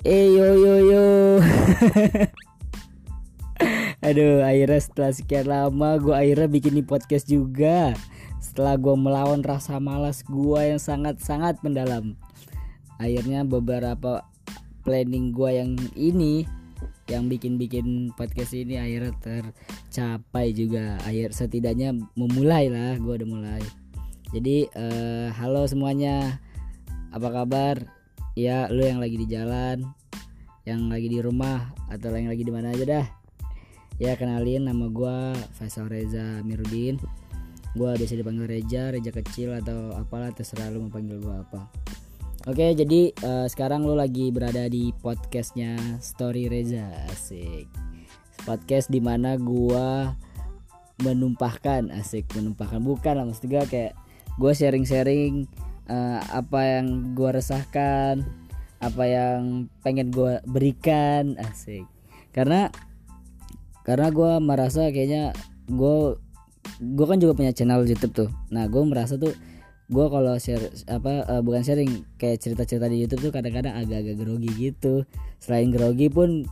Eh yo yo yo. Aduh, akhirnya setelah sekian lama gue akhirnya bikin di podcast juga. Setelah gue melawan rasa malas gue yang sangat-sangat mendalam. Akhirnya beberapa planning gue yang ini yang bikin-bikin podcast ini akhirnya tercapai juga. Akhir setidaknya memulai lah, gue udah mulai. Jadi uh, halo semuanya, apa kabar? Ya, lu yang lagi di jalan, yang lagi di rumah atau yang lagi di mana aja dah. Ya kenalin nama gue Faisal Reza Mirudin. Gue biasa dipanggil Reja, Reja kecil atau apalah terserah lu mau panggil gue apa. Oke, jadi uh, sekarang lu lagi berada di podcastnya Story Reza, asik. Podcast di mana gue menumpahkan, asik menumpahkan bukan lah maksud kayak gue sharing-sharing uh, apa yang gue resahkan apa yang pengen gue berikan asik. Karena karena gue merasa kayaknya gue gue kan juga punya channel YouTube tuh. Nah gue merasa tuh gue kalau share apa uh, bukan sharing kayak cerita-cerita di YouTube tuh kadang-kadang agak-agak grogi gitu. Selain grogi pun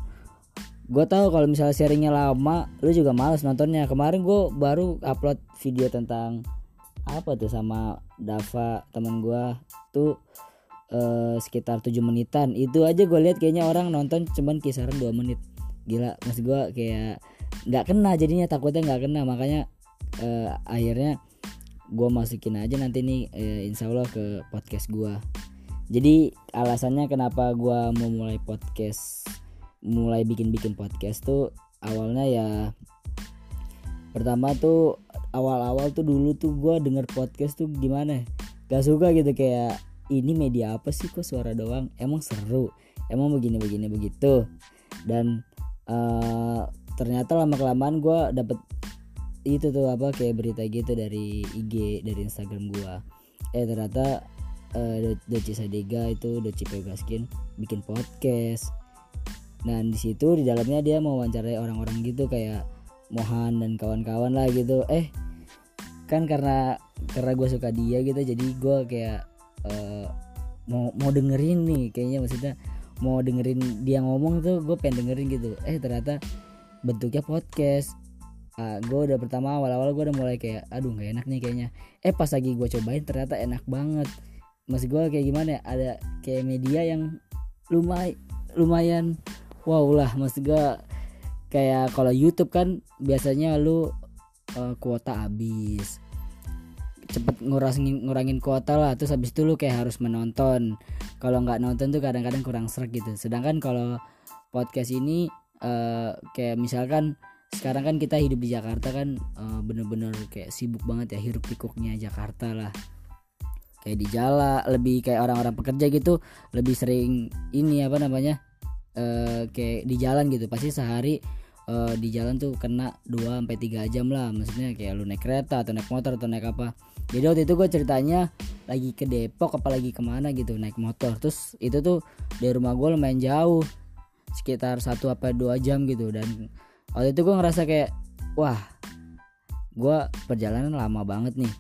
gue tahu kalau misalnya sharingnya lama lu juga males nontonnya. Kemarin gue baru upload video tentang apa tuh sama Dava teman gue tuh uh, sekitar 7 menitan. Itu aja gue lihat kayaknya orang nonton cuman kisaran 2 menit. Gila mas gue kayak nggak kena jadinya takutnya nggak kena. Makanya uh, akhirnya gue masukin aja nanti nih uh, insya Allah ke podcast gue jadi alasannya kenapa gue mau mulai podcast mulai bikin-bikin podcast tuh awalnya ya pertama tuh awal-awal tuh dulu tuh gue denger podcast tuh gimana? Gak suka gitu kayak ini media apa sih kok suara doang? Emang seru. Emang begini begini begitu. Dan uh, ternyata lama kelamaan gue dapet itu tuh apa kayak berita gitu dari IG dari Instagram gue eh ternyata uh, Doci Sadega itu Doci Pegaskin bikin podcast. Dan di situ di dalamnya dia mau wawancarai orang-orang gitu kayak Mohan dan kawan-kawan lah gitu. Eh kan karena karena gue suka dia gitu jadi gue kayak uh, mau mau dengerin nih kayaknya maksudnya mau dengerin dia ngomong tuh gue pengen dengerin gitu. Eh ternyata bentuknya podcast. Uh, gue udah pertama awal-awal gue udah mulai kayak aduh nggak enak nih kayaknya. Eh pas lagi gue cobain ternyata enak banget. Maksud gue kayak gimana ya ada kayak media yang lumayan lumayan wow lah maksud gue kayak kalau YouTube kan biasanya lu uh, kuota habis. Cepet ngurangin ngurangin kuota lah terus habis itu lu kayak harus menonton. Kalau nggak nonton tuh kadang-kadang kurang serak gitu. Sedangkan kalau podcast ini uh, kayak misalkan sekarang kan kita hidup di Jakarta kan uh, bener-bener kayak sibuk banget ya hirup pikuknya Jakarta lah. Kayak di jalan lebih kayak orang-orang pekerja gitu lebih sering ini apa namanya uh, kayak di jalan gitu. Pasti sehari uh, di jalan tuh kena 2 sampai 3 jam lah. Maksudnya kayak lu naik kereta atau naik motor atau naik apa. Jadi waktu itu gue ceritanya lagi ke Depok apalagi ke mana gitu naik motor. Terus itu tuh dari rumah gue lumayan jauh sekitar satu apa dua jam gitu. Dan waktu itu gue ngerasa kayak wah gue perjalanan lama banget nih.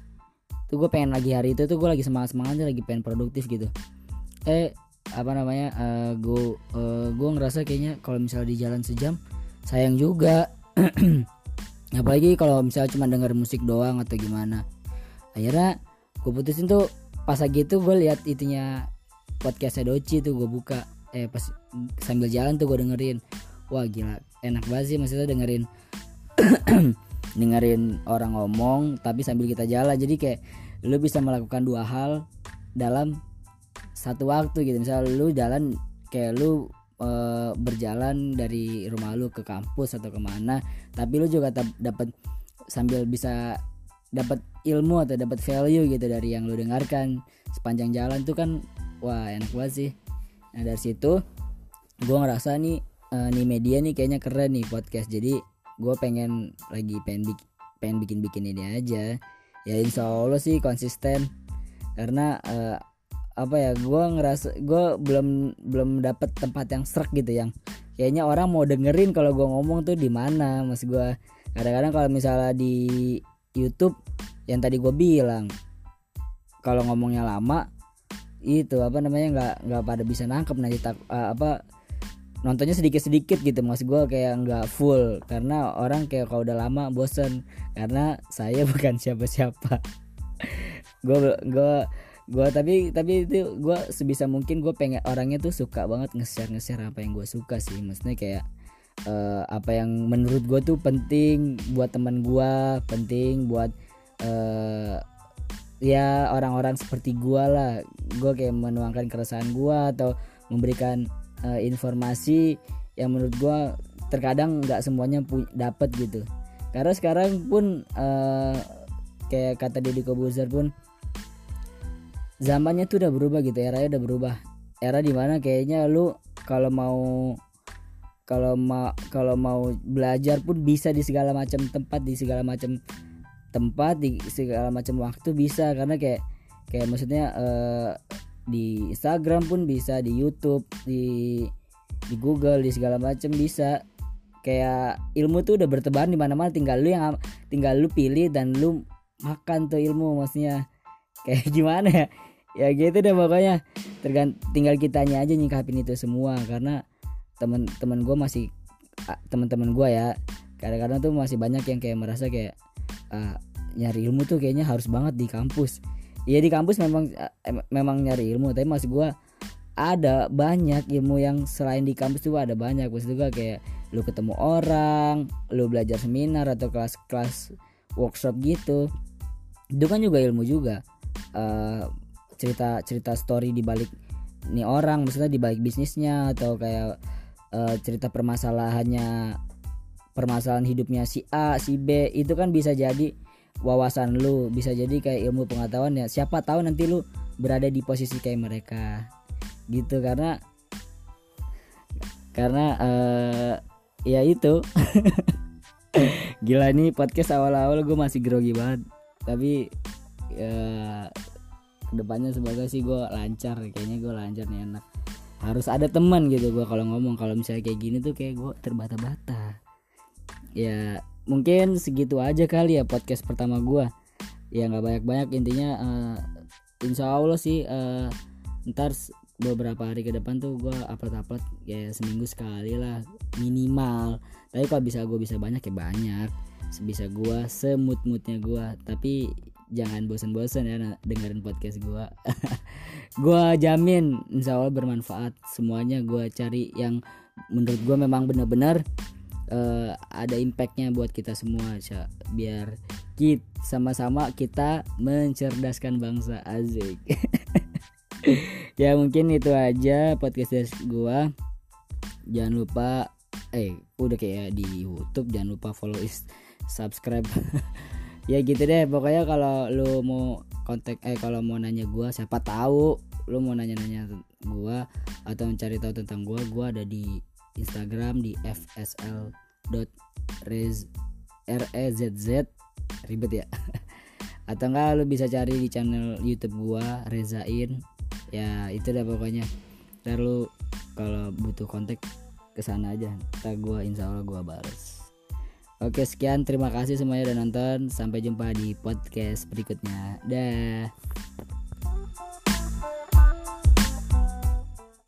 Tuh gue pengen lagi hari itu tuh gue lagi semangat semangatnya lagi pengen produktif gitu. Eh apa namanya uh, gue uh, gue ngerasa kayaknya kalau misalnya di jalan sejam sayang juga. Apalagi kalau misalnya cuma denger musik doang atau gimana. Akhirnya gue putusin tuh pas lagi itu gue lihat itunya podcast Doci tuh gue buka. Eh pas sambil jalan tuh gue dengerin. Wah gila. Enak banget sih maksudnya dengerin. Dengerin orang ngomong tapi sambil kita jalan. Jadi kayak lu bisa melakukan dua hal dalam satu waktu gitu. Misal lu jalan kayak lu e, berjalan dari rumah lu ke kampus atau ke mana tapi lu juga dapat sambil bisa dapat ilmu atau dapat value gitu dari yang lu dengarkan. Sepanjang jalan tuh kan wah enak banget sih. Nah dari situ gue ngerasa nih uh, nih media nih kayaknya keren nih podcast. Jadi gue pengen lagi pengen bikin pengen bikin bikin ini aja. Ya insya allah sih konsisten. Karena uh, apa ya gue ngerasa gue belum belum dapet tempat yang serak gitu yang kayaknya orang mau dengerin kalau gue ngomong tuh di mana. Mas gue kadang-kadang kalau misalnya di YouTube yang tadi gue bilang kalau ngomongnya lama itu apa namanya nggak nggak pada bisa nangkep. Nanti tak uh, apa nontonnya sedikit-sedikit gitu. Maksud gue kayak nggak full karena orang kayak kalau udah lama bosen. Karena saya bukan siapa-siapa. Gue gue gue tapi tapi itu gue sebisa mungkin gue pengen orangnya tuh suka banget nge-share nge-share apa yang gue suka sih. Maksudnya kayak uh, apa yang menurut gue tuh penting buat teman gue penting buat uh, ya orang-orang seperti gue lah. Gue kayak menuangkan keresahan gue atau memberikan uh, informasi yang menurut gue terkadang nggak semuanya dapat gitu. Karena sekarang pun uh, kayak kata Deddy Kobuzer pun zamannya tuh udah berubah gitu era udah berubah. Era di mana kayaknya lu kalau mau kalau mau kalau mau belajar pun bisa di segala macam tempat di segala macam tempat di segala macam waktu bisa. Karena kayak kayak maksudnya uh, di Instagram pun bisa di YouTube di di Google di segala macam bisa. Kayak ilmu tuh udah bertebaran di mana-mana. Tinggal lu yang tinggal lu pilih dan lu makan tuh ilmu maksudnya. Kayak gimana ya ya gitu deh pokoknya. Tergant tinggal kitanya aja nyikapin itu semua. Karena temen-temen gue masih teman-teman gue ya. Kadang-kadang tuh masih banyak yang kayak merasa kayak uh, nyari ilmu tuh kayaknya harus banget di kampus. Iya di kampus memang memang nyari ilmu. Tapi masih gue ada banyak ilmu yang selain di kampus juga ada banyak. Maksud gue kayak lu ketemu orang lu belajar seminar atau kelas-kelas workshop gitu. Itu kan juga ilmu juga. Uh, cerita cerita story di balik nih orang maksudnya di balik bisnisnya atau kayak uh, cerita permasalahannya permasalahan hidupnya si A si B itu kan bisa jadi wawasan lu bisa jadi kayak ilmu pengetahuan ya. Siapa tahu nanti lu berada di posisi kayak mereka. Gitu karena karena uh, ya itu. Gila nih podcast awal-awal gue masih grogi banget. Tapi ya ke depannya semoga sih gue lancar kayaknya gue lancar nih enak. Harus ada teman gitu gue kalau ngomong. Kalau misalnya kayak gini tuh kayak gue terbata-bata. Ya mungkin segitu aja kali ya podcast pertama gue ya nggak banyak-banyak. Intinya uh, insya Allah sih uh, ntar beberapa hari ke depan tuh gue upload-upload ya seminggu sekali lah minimal. Tapi kalau bisa gue bisa banyak ya banyak. Sebisa gue semut-mutnya gue tapi jangan bosan-bosan ya dengerin podcast gue gue jamin insya Allah bermanfaat semuanya. Gue cari yang menurut gue memang benar-benar uh, ada impactnya buat kita semua Cak. biar kita sama-sama kita mencerdaskan bangsa. Azik ya mungkin itu aja podcast dari gua. Jangan lupa eh udah kayak di YouTube. Jangan lupa follow is subscribe ya gitu deh pokoknya kalau lu mau kontak eh kalau mau nanya gua siapa tahu lu mau nanya-nanya gua atau mencari tahu tentang gua gua ada di Instagram di fsl.rez ribet ya. Atau enggak lu bisa cari di channel YouTube gua Rezain. Ya itu dah pokoknya. Ntar lu kalau butuh kontak ke sana aja. Ntar gua insya Allah gua balas Oke sekian. Terima kasih semuanya udah nonton. Sampai jumpa di podcast berikutnya. Dah